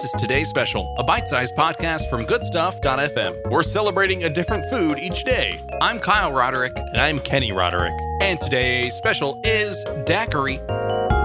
This is today's special, a bite-sized podcast from goodstuff.fm. We're celebrating a different food each day. I'm Kyle Roderick, And I'm Kenny Roderick. and today's special is daiquiri.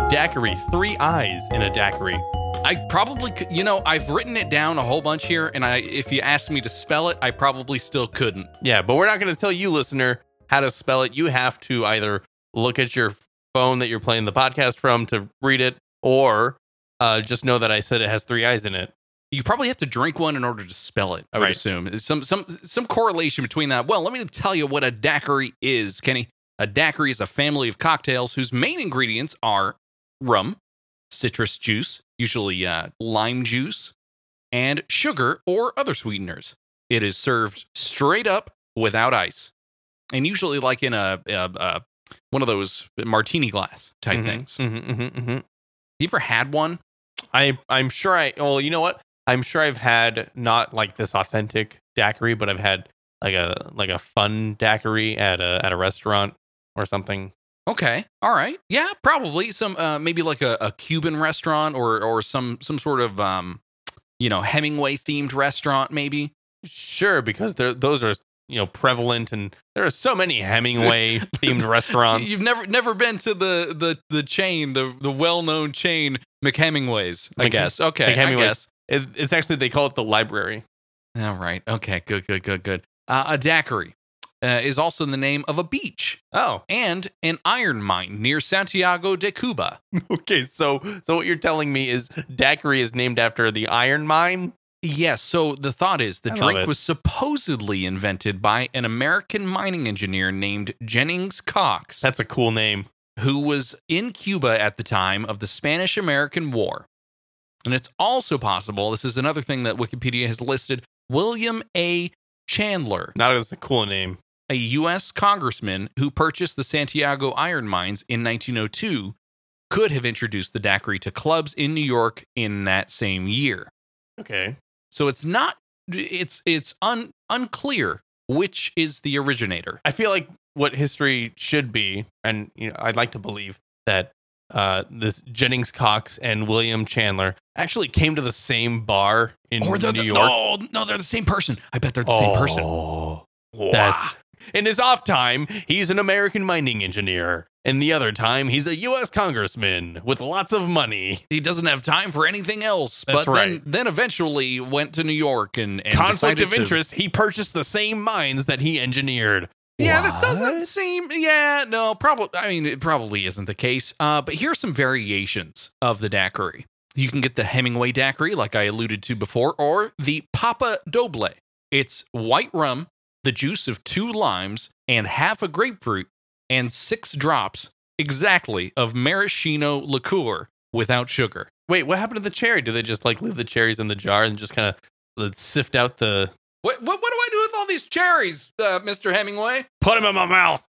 Daiquiri, three eyes in a daiquiri. I probably, could, you know, I've written it down a whole bunch here, and I, if you asked me to spell it, I probably still couldn't. Yeah, but we're not going to tell you, listener, how to spell it. You have to either look at your phone that you're playing the podcast from to read it, or uh, just know that I said it has three eyes in it. You probably have to drink one in order to spell it. I would Right. assume some some some correlation between that. Well, let me tell you what a daiquiri is, Kenny. A daiquiri is a family of cocktails whose main ingredients are rum, citrus juice, usually uh, lime juice, and sugar or other sweeteners. It is served straight up without ice, and usually like in a, a, a one of those martini glass type Mhm, things. mhm, mhm, mhm. You ever had one? I I'm sure I. Well, you know what? I'm sure I've had not like this authentic daiquiri, but I've had like a like a fun daiquiri at a at a restaurant or something. Okay. All right. Yeah, probably some uh maybe like a, a Cuban restaurant or or some some sort of um you know, Hemingway themed restaurant maybe. Sure, because those are you know prevalent, and there are so many Hemingway themed restaurants. You've never never been to the the the chain, the the well-known chain McHemingways, I Mc- guess. Okay. I McHemingways. guess. It, it's actually they call it the library. All right. Okay. Good, good, good, good. Uh, a daiquiri uh, is also the name of a beach Oh, and an iron mine near Santiago de Cuba. okay. So so what you're telling me is daiquiri is named after the iron mine. Yes. So the thought is the I drink was supposedly invented by an American mining engineer named Jennings Cox, That's a cool name. who was in Cuba at the time of the Spanish American War. And it's also possible, this is another thing that Wikipedia has listed William A. Chandler, Not as a cool name. a U.S. congressman who purchased the Santiago iron mines in 1902, could have introduced the daiquiri to clubs in New York in that same year. Okay. So it's not it's it's un, unclear which is the originator. I feel like what history should be, and you know, I'd like to believe that uh, this Jennings Cox and William Chandler actually came to the same bar in Or New the, York. no, no, they're the same person. I bet they're the same person. Oh, Wow. That's in his off time, he's an American mining engineer. And the other time, he's a U.S. congressman with lots of money. he doesn't have time for anything else. That's but right. then, then eventually went to New York and, and Conflict of to- interest. He purchased the same mines that he engineered. Yeah, this doesn't seem. Yeah, no, probably. I mean, it probably isn't the case. Uh, but here's some variations of the daiquiri. You can get the Hemingway daiquiri, like I alluded to before, or the Papa Doble. It's white rum, the juice of two limes, and half a grapefruit, and six drops exactly of maraschino liqueur without sugar. Wait, what happened to the cherry? Do they just like leave the cherries in the jar and just kind of sift out the? What, what, what do I do with all these cherries, uh, Mr. Hemingway? Put them in my mouth.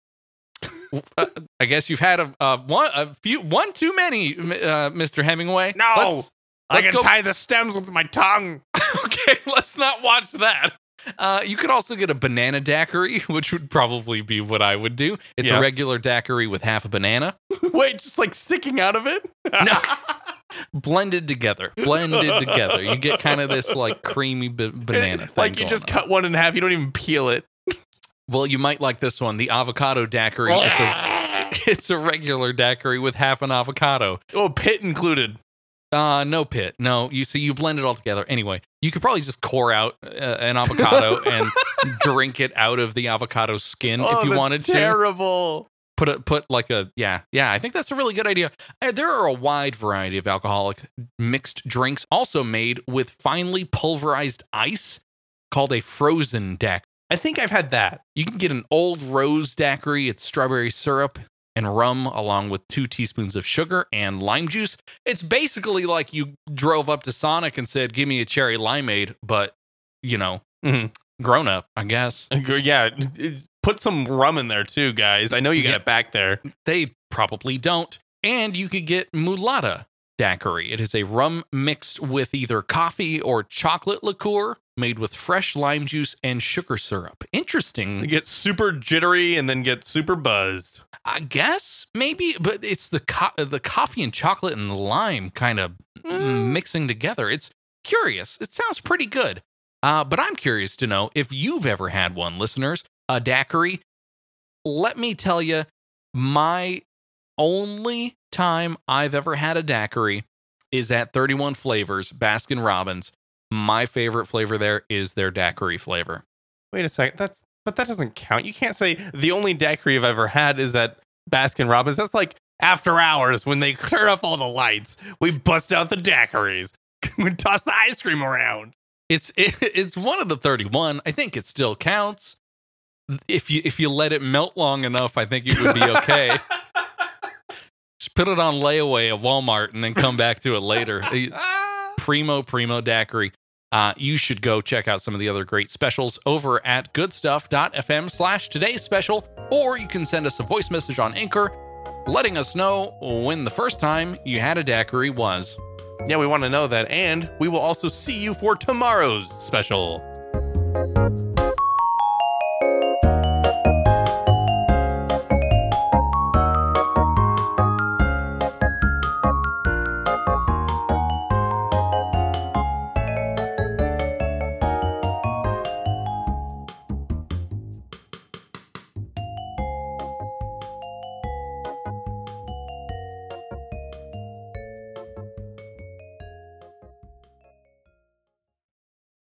uh, I guess you've had a, a one a few one too many, uh, Mr. Hemingway. No, Let's- I let's can go- tie the stems with my tongue. okay, let's not watch that. Uh, you could also get a banana daiquiri, which would probably be what I would do. It's Yeah. a regular daiquiri with half a banana, Wait, just like sticking out of it? No. blended together. Blended together, you get kind of this like creamy b- banana. thing like you just on. cut one in half. You don't even peel it. Well, you might like this one, the avocado daiquiri. It's a it's a regular daiquiri with half an avocado. oh, pit included. Uh, no pit. No, you see, you blend it all together. Anyway, you could probably just core out uh, an avocado and drink it out of the avocado skin oh, if you wanted to. terrible. Put a put like a yeah yeah. I think that's a really good idea. Uh, there are a wide variety of alcoholic mixed drinks, also made with finely pulverized ice, called a frozen daiquiri. I think I've had that. You can get an old rose daiquiri. It's strawberry syrup and rum, along with two teaspoons of sugar and lime juice. It's basically like you drove up to Sonic and said, "Give me a cherry limeade," but you know, Mhm. grown up, I guess. Yeah, put some rum in there too, guys. I know you got Yeah. it back there. They probably don't. And you could get mulata daiquiri. It is a rum mixed with either coffee or chocolate liqueur made with fresh lime juice and sugar syrup. Interesting. get super jittery and then get super buzzed. I guess maybe, but it's the co- the coffee and chocolate and the lime kind of Mm. mixing together. It's curious. It sounds pretty good. Uh, but I'm curious to know if you've ever had one, listeners, a daiquiri. Let me tell you, my only time I've ever had a daiquiri is at 31 Flavors, Baskin Robbins. My favorite flavor there is their daiquiri flavor. Wait a second. That's but that doesn't count. You can't say the only daiquiri I've ever had is at Baskin Robbins. That's like after hours when they turn off all the lights. We bust out the daiquiris. we toss the ice cream around. It's it, it's one of the 31. I think it still counts. If you if you let it melt long enough, I think it would be okay. Just put it on layaway at Walmart and then come back to it later. primo primo daiquiri. Uh, you should go check out some of the other great specials over at goodstuff.fm slash today's special, or you can send us a voice message on Anchor letting us know when the first time you had a daiquiri was. Yeah, we want to know that. And we will also see you for tomorrow's special.